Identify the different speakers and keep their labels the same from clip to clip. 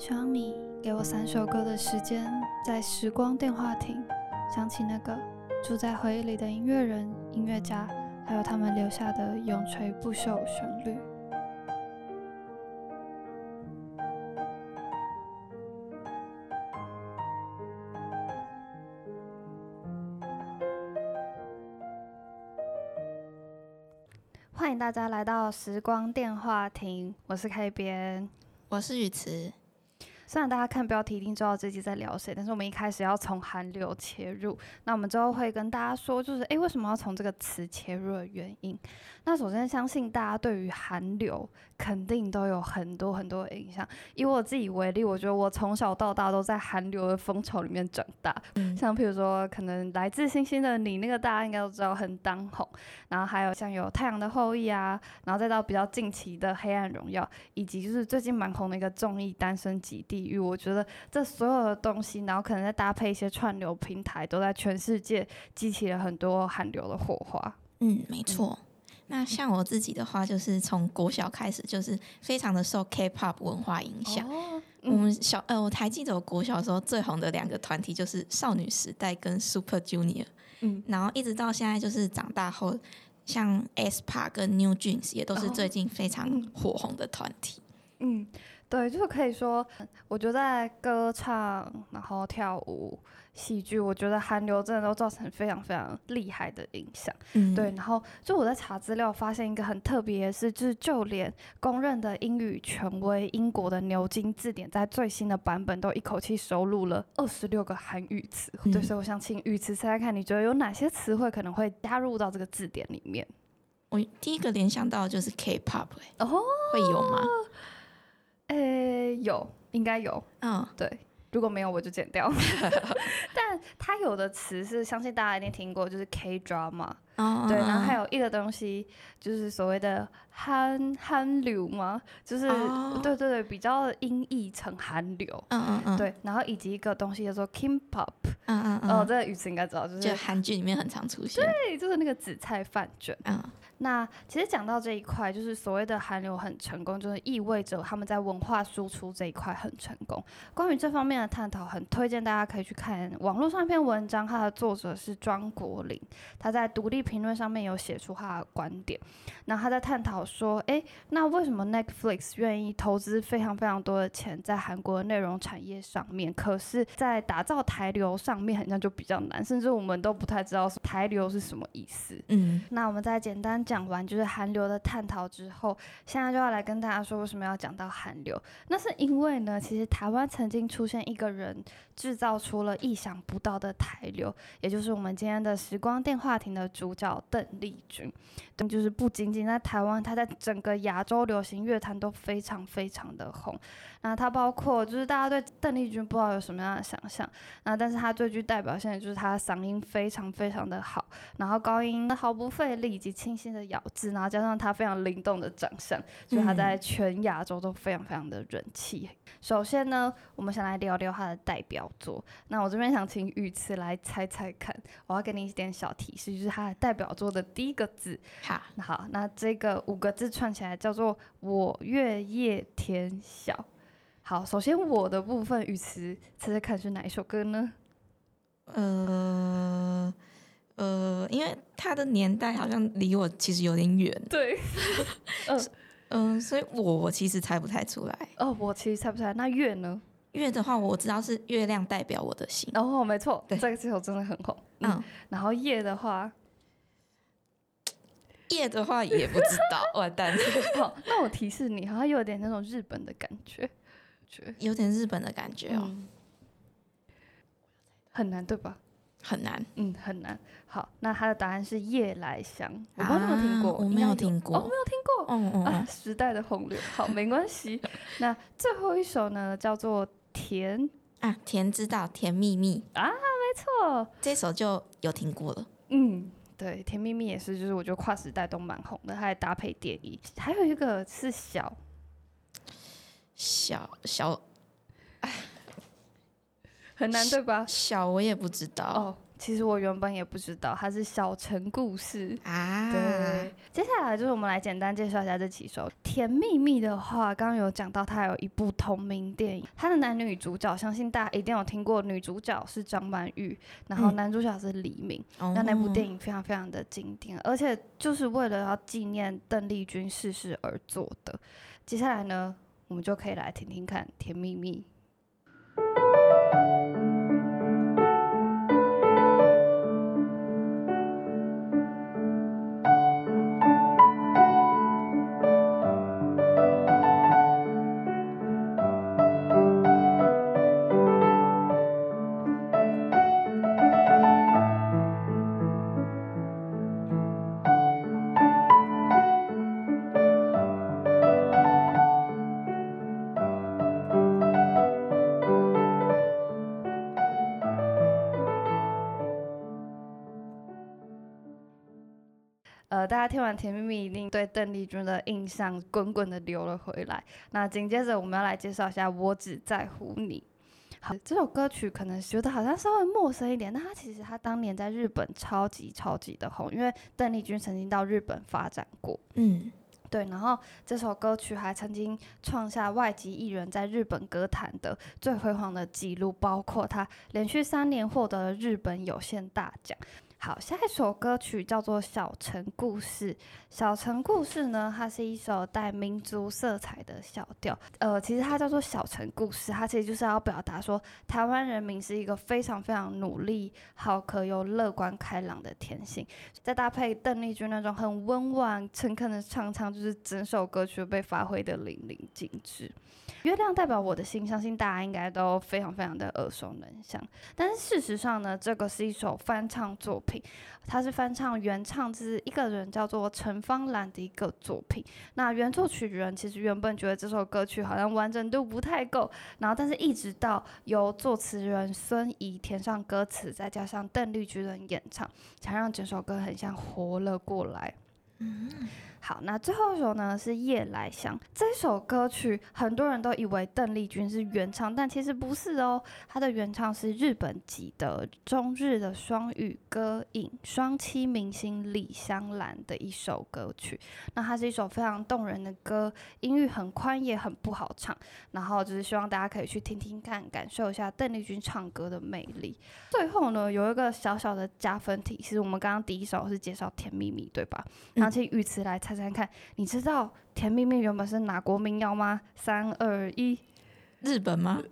Speaker 1: 希望你给我三首歌的时间，在时光电话亭想起那个住在回忆里的音乐人、音乐家，还有他们留下的永垂不朽旋律。欢迎大家来到时光电话亭，我是 K 边。
Speaker 2: 我是雨慈，
Speaker 1: 虽然大家看标题一定知道这集在聊谁，但是我们一开始要从韩流切入。那我们之后会跟大家说，就是诶，为什么要从这个词切入的原因。那首先相信大家对于韩流肯定都有很多很多的印象。以我自己为例，我觉得我从小到大都在韩流的风潮里面长大。像譬如说，可能来自星星的你，那个大家应该都知道很当红。然后还有像有太阳的后裔啊，然后再到比较近期的黑暗荣耀，以及就是最近蛮红的一个综艺《单身极地狱》。我觉得这所有的东西，然后可能再搭配一些串流平台，都在全世界激起了很多韩流的火花。
Speaker 2: 嗯，没错。那像我自己的话，就是从国小开始，就是非常的受 K-pop 文化影响。我们小呃，我还记得我国小时候最红的两个团体就是少女时代跟 Super Junior。嗯，然后一直到现在，就是长大后，像 aespa 跟 New Jeans 也都是最近非常火红的团体。
Speaker 1: 嗯，对，就是可以说，我觉得在歌唱，然后跳舞。戏剧，我觉得韩流真的都造成非常非常厉害的影响。嗯，对。然后就我在查资料，发现一个很特别的是，就是就连公认的英语权威英国的牛津字典，在最新的版本都一口气收录了二十六个韩语词。对，所以我想请语词猜猜看，你觉得有哪些词汇可能会加入到这个字典里面？
Speaker 2: 我第一个联想到就是 K-pop，哦，会有吗？
Speaker 1: 诶，有，应该有。嗯，对。如果没有，我就剪掉。但它有的词是相信大家一定听过，就是 K drama。对，然后还有一个东西，就是所谓的韩韩流嘛，就是对对对，比较音译成韩流。嗯嗯嗯。对，然后以及一个东西叫做 KIMPOP。嗯嗯嗯。哦，这个语词应该知道，就是
Speaker 2: 韩剧里面很常出现。
Speaker 1: 对，就是那个紫菜饭卷。嗯。那其实讲到这一块，就是所谓的韩流很成功，就是意味着他们在文化输出这一块很成功。关于这方面的探讨，很推荐大家可以去看网络上一篇文章，它的作者是庄国林，他在独立评论上面有写出他的观点。那他在探讨说，诶，那为什么 Netflix 愿意投资非常非常多的钱在韩国的内容产业上面，可是，在打造台流上面好像就比较难，甚至我们都不太知道台流是什么意思。嗯，那我们在简单。讲完就是韩流的探讨之后，现在就要来跟大家说为什么要讲到韩流。那是因为呢，其实台湾曾经出现一个人制造出了意想不到的台流，也就是我们今天的时光电话亭的主叫邓丽君。但就是不仅仅在台湾，她在整个亚洲流行乐坛都非常非常的红。那她包括就是大家对邓丽君不知道有什么样的想象，那但是她最具代表性的就是她的嗓音非常非常的好，然后高音毫不费力以及清新的咬字，然后加上她非常灵动的长相，所以她在全亚洲都非常非常的人气。首先呢，我们先来聊聊她的代表作。那我这边想请雨慈来猜猜看，我要给你一点小提示，就是她的代表作的第一个字。
Speaker 2: 好，
Speaker 1: 那好，那这个五个字串起来叫做“我月夜天晓”。好，首先我的部分语词，猜猜看是哪一首歌呢？
Speaker 2: 呃呃，因为它的年代好像离我其实有点远。
Speaker 1: 对，
Speaker 2: 嗯嗯，所以我我其实猜不太出来。
Speaker 1: 哦，我其实猜不出来。那月呢？
Speaker 2: 月的话，我知道是月亮代表我的心。
Speaker 1: 哦，没错，对，这个这首真的很红。嗯，然后夜的话，
Speaker 2: 夜的话也不知道，完蛋。
Speaker 1: 好，那我提示你，好像有点那种日本的感觉。
Speaker 2: 有点日本的感觉哦，
Speaker 1: 很难对吧？
Speaker 2: 很难，
Speaker 1: 嗯，很难。好，那他的答案是夜来香，我没有听过，
Speaker 2: 我没有听过，
Speaker 1: 我没有听过。嗯嗯啊，时代的洪流，好，没关系。那最后一首呢，叫做甜
Speaker 2: 啊，甜知道，甜蜜蜜
Speaker 1: 啊，没错，
Speaker 2: 这首就有听过了。
Speaker 1: 嗯，对，甜蜜蜜也是，就是我觉得跨时代都蛮红的，它还搭配电影。还有一个是小。
Speaker 2: 小小，
Speaker 1: 很难对吧？
Speaker 2: 小我也不知道哦。
Speaker 1: 其实我原本也不知道，它是小城故事啊。对，接下来来就是我们来简单介绍一下这几首《甜蜜蜜》的话，刚刚有讲到它有一部同名电影，它的男女主角相信大家一定有听过，女主角是张曼玉，然后男主角是黎明。那那部电影非常非常的经典，而且就是为了要纪念邓丽君逝世而做的。接下来呢，我们就可以来听听看《甜蜜蜜》。听完《甜蜜蜜》，一定对邓丽君的印象滚滚的流了回来。那紧接着我们要来介绍一下《我只在乎你》。好，这首歌曲可能觉得好像稍微陌生一点，但它其实它当年在日本超级超级的红，因为邓丽君曾经到日本发展过。嗯，对。然后这首歌曲还曾经创下外籍艺人在日本歌坛的最辉煌的纪录，包括他连续三年获得了日本有线大奖。好，下一首歌曲叫做《小城故事》。小城故事呢，它是一首带民族色彩的小调。呃，其实它叫做小城故事，它其实就是要表达说，台湾人民是一个非常非常努力、好客又乐观开朗的天性。再搭配邓丽君那种很温婉、诚恳的唱腔，就是整首歌曲被发挥的淋漓尽致。月亮代表我的心，相信大家应该都非常非常的耳熟能详。但是事实上呢，这个是一首翻唱作品，它是翻唱原唱是一个人叫做陈芳兰的一个作品。那原作曲人其实原本觉得这首歌曲好像完整度不太够，然后但是一直到由作词人孙怡填上歌词，再加上邓丽君的演唱，才让整首歌很像活了过来。嗯。好，那最后一首呢是《夜来香》这首歌曲，很多人都以为邓丽君是原唱，但其实不是哦。它的原唱是日本籍的中日的双语歌影双栖明星李香兰的一首歌曲。那它是一首非常动人的歌，音域很宽，也很不好唱。然后就是希望大家可以去听听看，感受一下邓丽君唱歌的魅力。最后呢，有一个小小的加分题，其实我们刚刚第一首是介绍《甜蜜蜜》，对吧？然后请以此来。猜来看，你知道《甜蜜蜜》原本是哪国民谣吗？三二一，
Speaker 2: 日本吗？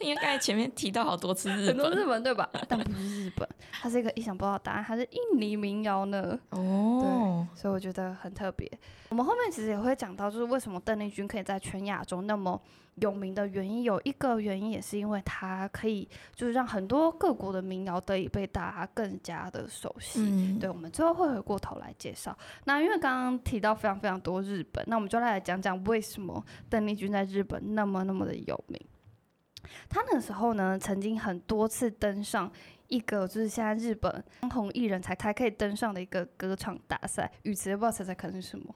Speaker 2: 因为刚才前面提到好多次日本，
Speaker 1: 日本对吧？但不是日本，它是一个意想不到的答案，它是印尼民谣呢。哦，对，所以我觉得很特别。我们后面其实也会讲到，就是为什么邓丽君可以在全亚洲那么。有名的原因有一个原因，也是因为她可以就是让很多各国的民谣得以被大家更加的熟悉。嗯对，我们最后会回过头来介绍。那因为刚刚提到非常非常多日本，那我们就来讲讲为什么邓丽君在日本那么那么的有名。他那时候呢，曾经很多次登上一个就是现在日本当红艺人才才可以登上的一个歌唱大赛，语词不知道猜猜看是什么。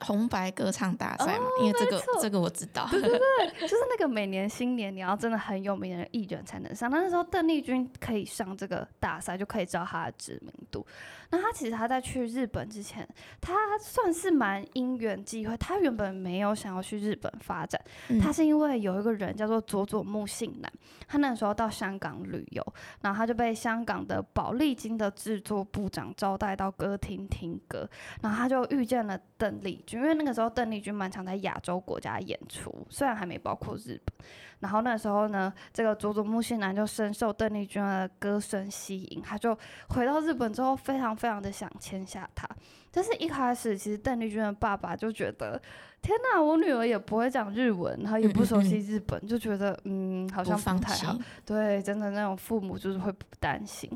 Speaker 2: 红白歌唱大赛嘛，因为这个这个我知道，
Speaker 1: 对对 对，就是那个每年新年你要真的很有名的艺人才能上，那时候邓丽君可以上这个大赛，就可以知道她的知名度。那她其实她在去日本之前，她算是蛮因缘际会，她原本没有想要去日本发展，她是因为有一个人叫做佐佐木信男，他那时候到香港旅游，然后他就被香港的宝丽金的制作部长招待到歌厅听歌，然后他就遇见了邓丽。因为那个时候邓丽君蛮常在亚洲国家演出，虽然还没包括日本。然后那时候呢，这个佐佐木信男就深受邓丽君的歌声吸引，他就回到日本之后，非常非常的想签下她。但是一开始，其实邓丽君的爸爸就觉得，天哪，我女儿也不会讲日文，然后也不熟悉日本，就觉得嗯，好像不太好。对，真的那种父母就是会不担心。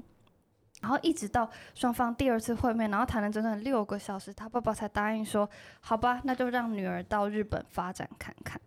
Speaker 1: 然后一直到双方第二次会面，然后谈了整整六个小时，他爸爸才答应说：“好吧，那就让女儿到日本发展看看。”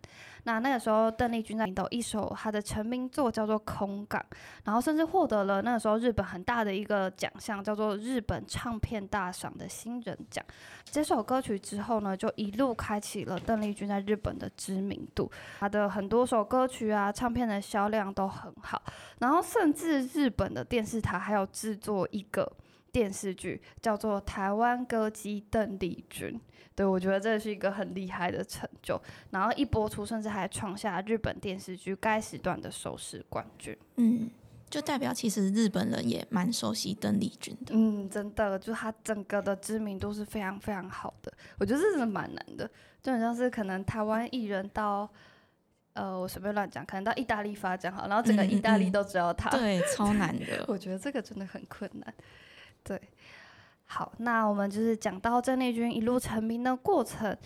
Speaker 1: 那那个时候，邓丽君在领导一首她的成名作叫做《空港》，然后甚至获得了那个时候日本很大的一个奖项，叫做日本唱片大赏的新人奖。这首歌曲之后呢，就一路开启了邓丽君在日本的知名度。她的很多首歌曲啊，唱片的销量都很好，然后甚至日本的电视台还有制作一个。电视剧，叫做《台湾歌姬邓丽君》。对我觉得这是一个很厉害的成就。然后一播出，甚至还创下日本电视剧该时段的收视冠军。
Speaker 2: 嗯，就代表其实日本人也蛮熟悉邓丽君的。
Speaker 1: 嗯，真的，就他整个的知名度是非常非常好的。我觉得这真的蛮难的，就很像是可能台湾艺人到。呃，我随便乱讲，可能到意大利发展好，然后整个意大利都知道他，
Speaker 2: 对，超难的。
Speaker 1: 我觉得这个真的很困难。对，好，那我们就是讲到郑丽君一路成名的过程，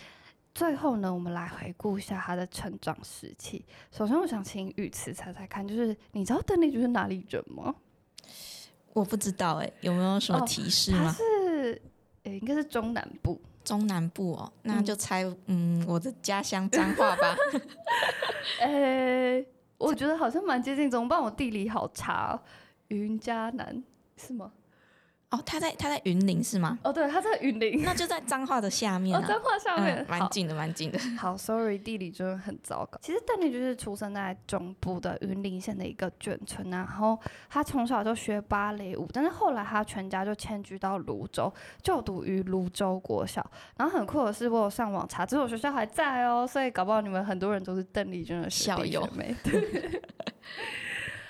Speaker 1: 最后呢，我们来回顾一下她的成长时期。首先，我想请雨慈猜猜看，就是你知道邓丽君是哪里人吗？
Speaker 2: 我不知道，哎，有没有什么提示吗？
Speaker 1: 是，诶，应该是中南部。
Speaker 2: 中南部哦，那就猜嗯，我的家乡彰化吧。
Speaker 1: 呃，我觉得好像蛮接近，怎么办？我地理好差。哦云嘉南是吗？
Speaker 2: 哦，他在他在云林是吗？
Speaker 1: 哦，对，他在云林，
Speaker 2: 那就在彰化的下面啊，
Speaker 1: 彰化下面，
Speaker 2: 蛮近的，蛮近的。
Speaker 1: 好，sorry，地理真的很糟糕。其实邓丽君是出生在中部的云林县的一个眷村，啊然后他从小就学芭蕾舞，但是后来他全家就迁居到泸州，就读于泸州国小。然后很酷的是，我有上网查，这所学校还在哦，所以搞不好你们很多人都是邓丽君的
Speaker 2: 校友。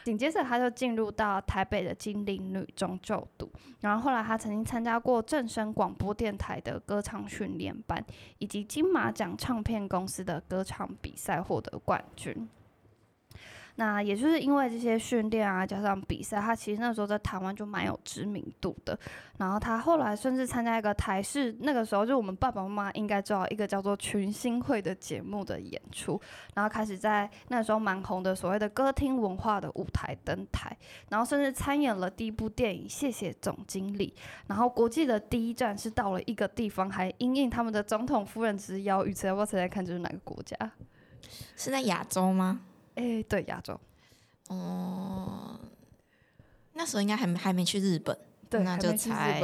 Speaker 1: 紧接着，他就进入到台北的金陵女中就读，然后后来他曾经参加过正声广播电台的歌唱训练班，以及金马奖唱片公司的歌唱比赛，获得冠军。那也就是因为这些训练啊，加上比赛，他其实那时候在台湾就蛮有知名度的。然后他后来甚至参加一个台视，那个时候就我们爸爸妈妈应该知道一个叫做群星会的节目的演出，然后开始在那时候蛮红的所谓的歌厅文化的舞台登台，然后甚至参演了第一部电影《谢谢总经理》。然后国际的第一站是到了一个地方，还应应他们的总统夫人之邀。预测要不要猜猜看，这是哪个国家？
Speaker 2: 是在亚洲吗？
Speaker 1: 哎，对，亚洲。
Speaker 2: 哦，那时候应该还没还没去日本，
Speaker 1: 对，
Speaker 2: 那就才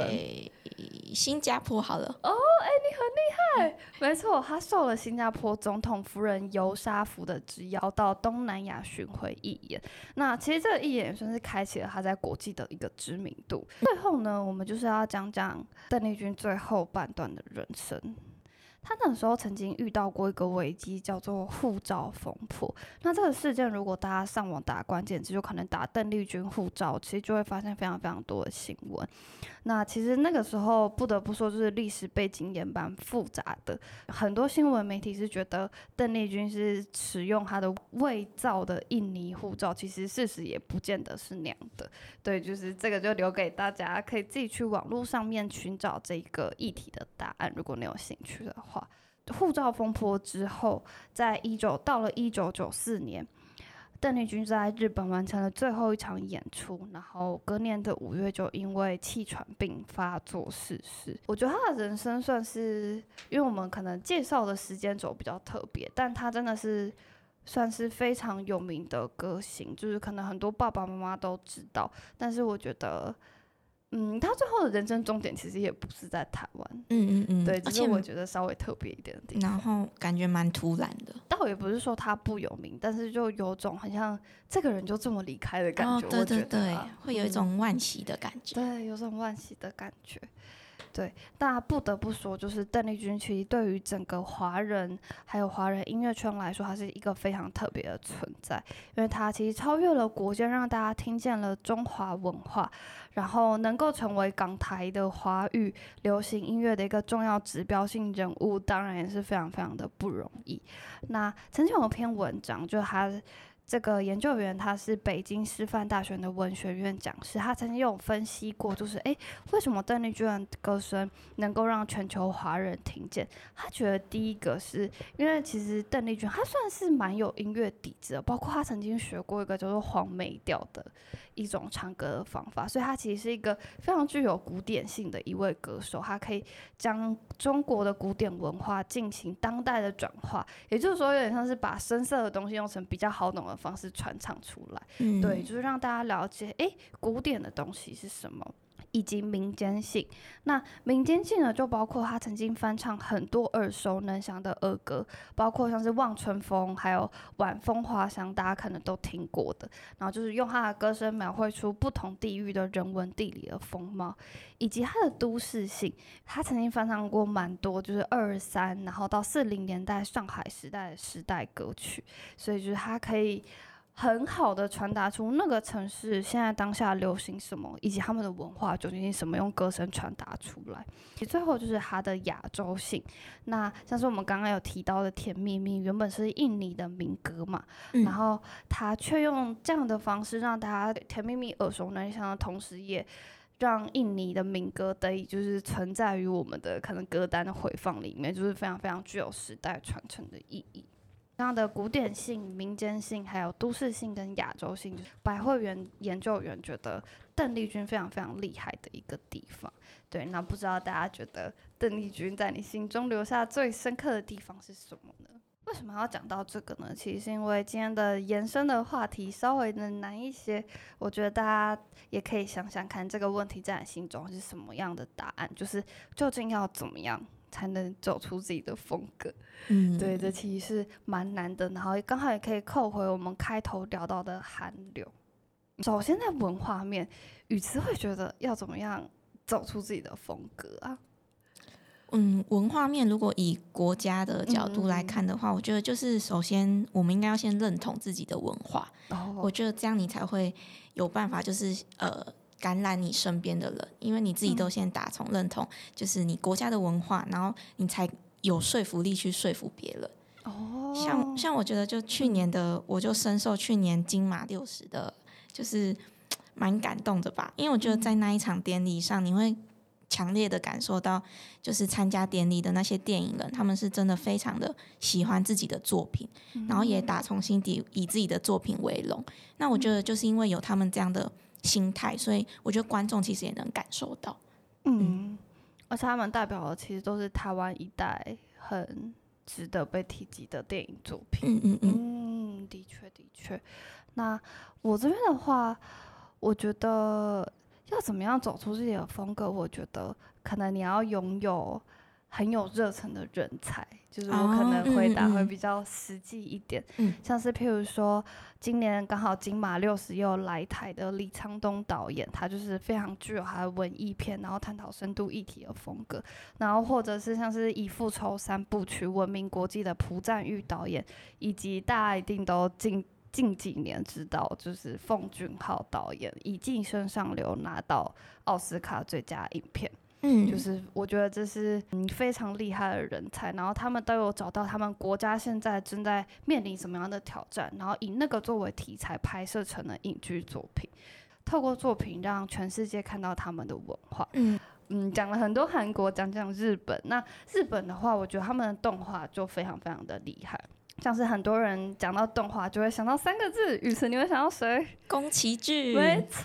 Speaker 2: 新加坡好了。哦，
Speaker 1: 哎，你很厉害，没错，他受了新加坡总统夫人尤沙福的之邀，到东南亚巡回义演。那其实这个义演算是开启了他在国际的一个知名度。最后呢，我们就是要讲讲邓丽君最后半段的人生。他那时候曾经遇到过一个危机，叫做护照风波。那这个事件，如果大家上网打关键词，就可能打邓丽君护照，其实就会发现非常非常多的新闻。那其实那个时候不得不说，就是历史背景也蛮复杂的。很多新闻媒体是觉得邓丽君是使用她的伪造的印尼护照，其实事实也不见得是那样的。对，就是这个就留给大家，可以自己去网络上面寻找这个议题的答案，如果你有兴趣的话。护照风波之后，在一九到了一九九四年。邓丽君在日本完成了最后一场演出，然后隔年的五月就因为气喘病发作逝世。我觉得他的人生算是，因为我们可能介绍的时间轴比较特别，但他真的是算是非常有名的歌星，就是可能很多爸爸妈妈都知道。但是我觉得。嗯，他最后的人生终点其实也不是在台湾，
Speaker 2: 嗯嗯嗯，
Speaker 1: 对，只是我觉得稍微特别一点的地
Speaker 2: 方。然后感觉蛮突然的，
Speaker 1: 倒也不是说他不有名，但是就有种好像这个人就这么离开的感觉。
Speaker 2: 对对对，会有一种惋惜的感觉。
Speaker 1: 对，有种惋惜的感觉。对，那不得不说，就是邓丽君其实对于整个华人还有华人音乐圈来说，她是一个非常特别的存在，因为她其实超越了国界，让大家听见了中华文化，然后能够成为港台的华语流行音乐的一个重要指标性人物，当然也是非常非常的不容易。那曾经有篇文章，就她。这个研究员他是北京师范大学的文学院讲师，他曾经有分析过，就是诶，为什么邓丽君的歌声能够让全球华人听见？他觉得第一个是因为其实邓丽君她算是蛮有音乐底子的，包括她曾经学过一个叫做黄梅调的一种唱歌的方法，所以她其实是一个非常具有古典性的一位歌手，她可以将中国的古典文化进行当代的转化，也就是说有点像是把深色的东西用成比较好懂的。方式传唱出来，对，就是让大家了解，哎，古典的东西是什么。以及民间性。那民间性呢，就包括他曾经翻唱很多耳熟能详的儿歌，包括像是《望春风》还有《晚风花香》，大家可能都听过的。然后就是用他的歌声描绘出不同地域的人文地理的风貌，以及他的都市性。他曾经翻唱过蛮多，就是二三，然后到四零年代上海时代的时代歌曲，所以就是他可以。很好的传达出那个城市现在当下流行什么，以及他们的文化究竟是什么，用歌声传达出来。最后就是它的亚洲性，那像是我们刚刚有提到的《甜蜜蜜》，原本是印尼的民歌嘛，然后他却用这样的方式让大家《甜蜜蜜》耳熟能详的同时，也让印尼的民歌得以就是存在于我们的可能歌单的回放里面，就是非常非常具有时代传承的意义。这样的古典性、民间性，还有都市性跟亚洲性，就是百会园研究员觉得邓丽君非常非常厉害的一个地方。对，那不知道大家觉得邓丽君在你心中留下最深刻的地方是什么呢？为什么要讲到这个呢？其实是因为今天的延伸的话题稍微的难一些，我觉得大家也可以想想看这个问题在你心中是什么样的答案，就是究竟要怎么样？才能走出自己的风格，嗯，对，这其实是蛮难的。然后刚好也可以扣回我们开头聊到的韩流。首先在文化面，宇慈会觉得要怎么样走出自己的风格啊？
Speaker 2: 嗯，文化面如果以国家的角度来看的话，我觉得就是首先我们应该要先认同自己的文化。哦，我觉得这样你才会有办法，就是呃。感染你身边的人，因为你自己都先打从认同，就是你国家的文化，然后你才有说服力去说服别人。哦，像像我觉得就去年的，我就深受去年金马六十的，就是蛮感动的吧。因为我觉得在那一场典礼上，你会强烈的感受到，就是参加典礼的那些电影人，他们是真的非常的喜欢自己的作品，然后也打从心底以自己的作品为荣。那我觉得就是因为有他们这样的。心态，所以我觉得观众其实也能感受到，
Speaker 1: 嗯，而且他们代表的其实都是台湾一代很值得被提及的电影作品，嗯嗯嗯，的确的确。那我这边的话，我觉得要怎么样走出自己的风格，我觉得可能你要拥有。很有热忱的人才，就是我可能回答会比较实际一点，像是譬如说，今年刚好金马六十又来台的李沧东导演，他就是非常具有他的文艺片，然后探讨深度议题的风格，然后或者是像是以复仇三部曲闻名国际的朴赞玉导演，以及大家一定都近近几年知道，就是奉俊昊导演以《寄生上流》拿到奥斯卡最佳影片。嗯，就是我觉得这是嗯非常厉害的人才，然后他们都有找到他们国家现在正在面临什么样的挑战，然后以那个作为题材拍摄成了影剧作品，透过作品让全世界看到他们的文化。嗯嗯，讲了很多韩国，讲讲日本。那日本的话，我觉得他们的动画就非常非常的厉害，像是很多人讲到动画就会想到三个字，雨辰，你会想到谁？
Speaker 2: 宫崎骏。
Speaker 1: 没错。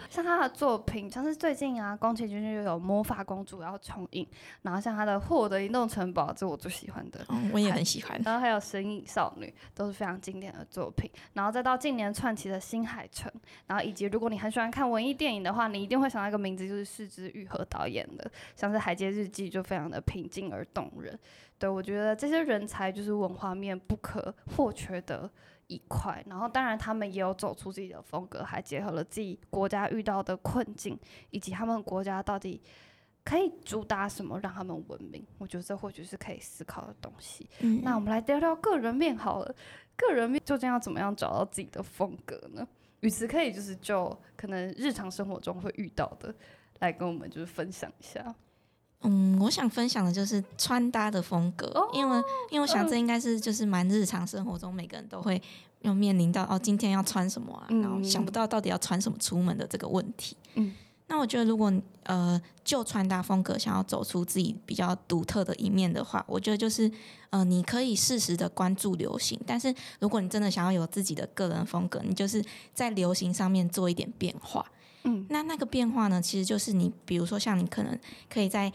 Speaker 1: 像他的作品，像是最近啊，宫崎骏就有《魔法公主》要重映，然后像他的《霍德移动城堡》，这我最喜欢的，
Speaker 2: 我也很喜欢。
Speaker 1: 然后还有《神隐少女》，都是非常经典的作品。然后再到近年串起的《新海诚》，然后以及如果你很喜欢看文艺电影的话，你一定会想到一个名字，就是四之愈和导演的，像是《海街日记》，就非常的平静而动人。对我觉得这些人才就是文化面不可或缺的。一块，然后当然他们也有走出自己的风格，还结合了自己国家遇到的困境，以及他们国家到底可以主打什么让他们文明。我觉得这或许是可以思考的东西。那我们来聊聊个人面好了，个人面究竟要怎么样找到自己的风格呢？与此可以就是就可能日常生活中会遇到的，来跟我们就是分享一下。
Speaker 2: 嗯，我想分享的就是穿搭的风格，因为因为我想这应该是就是蛮日常生活中每个人都会要面临到哦，今天要穿什么啊，然后想不到到底要穿什么出门的这个问题。嗯，那我觉得如果呃就穿搭风格想要走出自己比较独特的一面的话，我觉得就是呃你可以适时的关注流行，但是如果你真的想要有自己的个人风格，你就是在流行上面做一点变化。嗯，那那个变化呢，其实就是你比如说像你可能可以在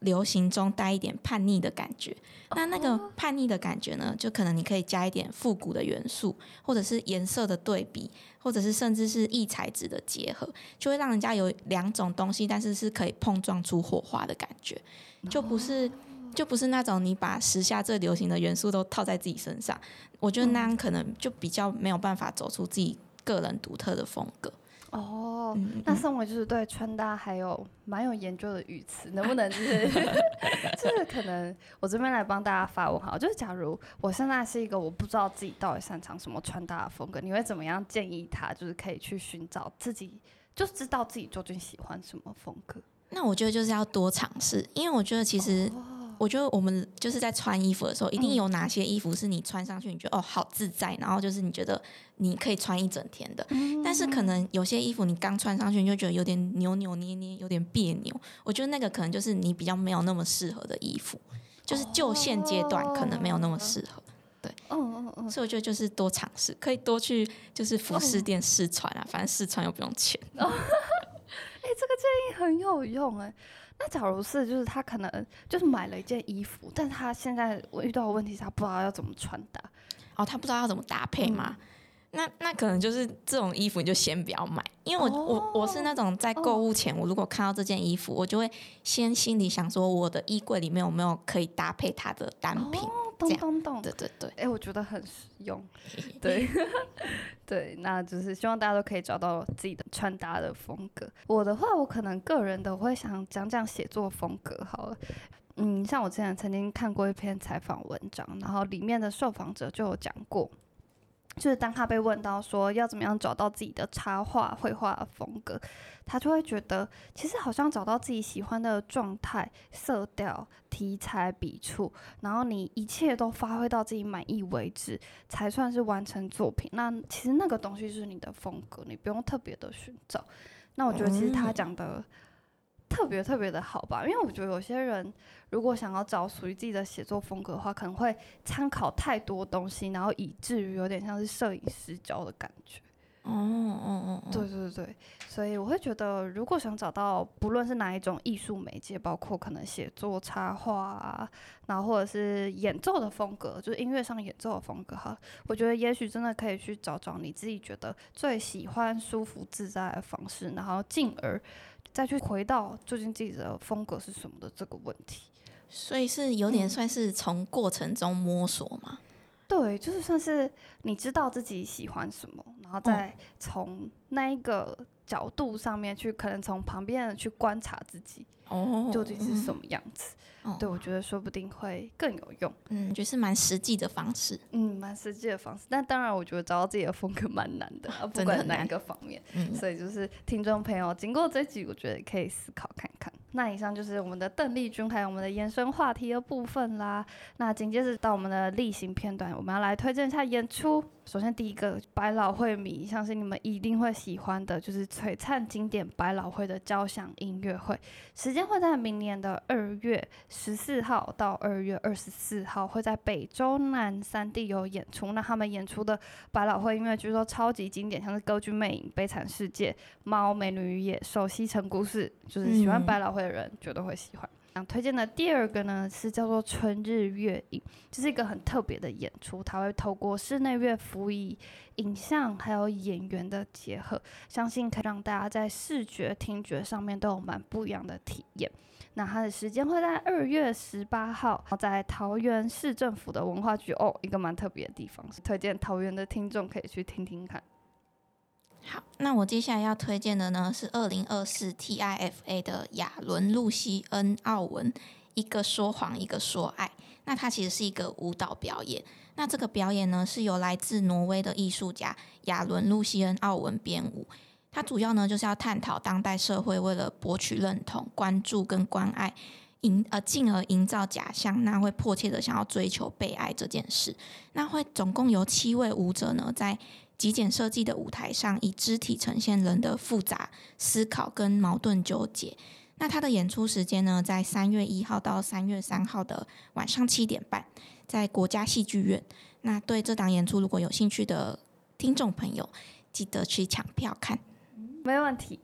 Speaker 2: 流行中带一点叛逆的感觉。那那个叛逆的感觉呢，就可能你可以加一点复古的元素，或者是颜色的对比，或者是甚至是异材质的结合，就会让人家有两种东西，但是是可以碰撞出火花的感觉，就不是就不是那种你把时下最流行的元素都套在自己身上，我觉得那样可能就比较没有办法走出自己个人独特的风格。
Speaker 1: 哦，那身为就是对穿搭还有蛮有研究的语词，能不能就是 就是可能我这边来帮大家发问哈，就是假如我现在是一个我不知道自己到底擅长什么穿搭的风格，你会怎么样建议他，就是可以去寻找自己，就知道自己究竟喜欢什么风格？
Speaker 2: 那我觉得就是要多尝试，因为我觉得其实。我觉得我们就是在穿衣服的时候，一定有哪些衣服是你穿上去你觉得哦好自在，然后就是你觉得你可以穿一整天的。但是可能有些衣服你刚穿上去你就觉得有点扭扭捏捏，有点别扭。我觉得那个可能就是你比较没有那么适合的衣服，就是就现阶段可能没有那么适合。对，嗯嗯嗯。所以我觉得就是多尝试，可以多去就是服饰店试穿啊，反正试穿又不用钱。
Speaker 1: 哎，这个建议很有用哎。那假如是，就是他可能就是买了一件衣服，但他现在我遇到的问题是他不知道要怎么穿搭，
Speaker 2: 哦，他不知道要怎么搭配吗？那那可能就是这种衣服你就先不要买，因为我我我是那种在购物前，我如果看到这件衣服，我就会先心里想说，我的衣柜里面有没有可以搭配它的单品。
Speaker 1: 咚咚咚，
Speaker 2: 对对对，
Speaker 1: 哎，我觉得很实用，对 对，那就是希望大家都可以找到自己的穿搭的风格。我的话，我可能个人的会想讲讲写作风格好了。嗯，像我之前曾经看过一篇采访文章，然后里面的受访者就有讲过。就是当他被问到说要怎么样找到自己的插画绘画风格，他就会觉得其实好像找到自己喜欢的状态、色调、题材、笔触，然后你一切都发挥到自己满意为止，才算是完成作品。那其实那个东西是你的风格，你不用特别的寻找。那我觉得其实他讲的。特别特别的好吧，因为我觉得有些人如果想要找属于自己的写作风格的话，可能会参考太多东西，然后以至于有点像是摄影师教的感觉。哦哦哦，对对对，所以我会觉得，如果想找到不论是哪一种艺术媒介，包括可能写作、插画啊，然后或者是演奏的风格，就是音乐上演奏的风格哈，我觉得也许真的可以去找找你自己觉得最喜欢、舒服自在的方式，然后进而。再去回到究竟自己的风格是什么的这个问题，
Speaker 2: 所以是有点算是从过程中摸索嘛？
Speaker 1: 对，就是算是你知道自己喜欢什么，然后再从那一个角度上面去，可能从旁边去观察自己哦，究竟是什么样子。对，我觉得说不定会更有用。
Speaker 2: 嗯，觉得是蛮实际的方式。
Speaker 1: 嗯，蛮实际的方式。但当然，我觉得找到自己的风格蛮难的，不管哪一个方面。嗯，所以就是听众朋友，经过这集，我觉得可以思考看看。那以上就是我们的邓丽君还有我们的延伸话题的部分啦。那紧接着到我们的例行片段，我们要来推荐一下演出。首先第一个百老汇迷，相信你们一定会喜欢的，就是璀璨经典百老汇的交响音乐会。时间会在明年的二月十四号到二月二十四号，会在北中南三地有演出。那他们演出的百老汇音乐据说超级经典，像是《歌剧魅影》《悲惨世界》《猫》《美女与野兽》《西城故事》，就是喜欢百老汇的人绝对会喜欢。想推荐的第二个呢，是叫做《春日月影》，这是一个很特别的演出，它会透过室内乐辅以影像还有演员的结合，相信可以让大家在视觉、听觉上面都有蛮不一样的体验。那它的时间会在二月十八号，在桃园市政府的文化局哦，一个蛮特别的地方，推荐桃园的听众可以去听听看。
Speaker 2: 好，那我接下来要推荐的呢是二零二四 TIFA 的亚伦·露西恩·奥文，一个说谎，一个说爱。那它其实是一个舞蹈表演。那这个表演呢是由来自挪威的艺术家亚伦·露西恩·奥文编舞。它主要呢就是要探讨当代社会为了博取认同、关注跟关爱，营呃进而营造假象，那会迫切的想要追求被爱这件事。那会总共有七位舞者呢在。极简设计的舞台上，以肢体呈现人的复杂思考跟矛盾纠结。那他的演出时间呢，在三月一号到三月三号的晚上七点半，在国家戏剧院。那对这档演出如果有兴趣的听众朋友，记得去抢票看。
Speaker 1: 没问题。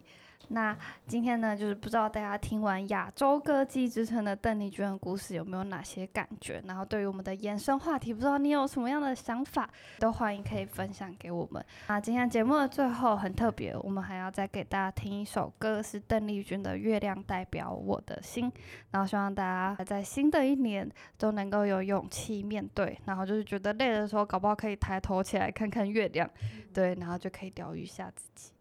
Speaker 1: 那今天呢，就是不知道大家听完亚洲歌姬之称的邓丽君的故事有没有哪些感觉？然后对于我们的延伸话题，不知道你有什么样的想法，都欢迎可以分享给我们。那今天节目的最后很特别，我们还要再给大家听一首歌，是邓丽君的《月亮代表我的心》。然后希望大家在新的一年都能够有勇气面对，然后就是觉得累的时候，搞不好可以抬头起来看看月亮，对，然后就可以疗愈一下自己。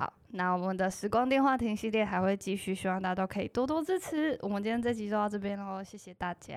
Speaker 1: 好，那我们的时光电话亭系列还会继续，希望大家都可以多多支持。我们今天这集就到这边喽，谢谢大家。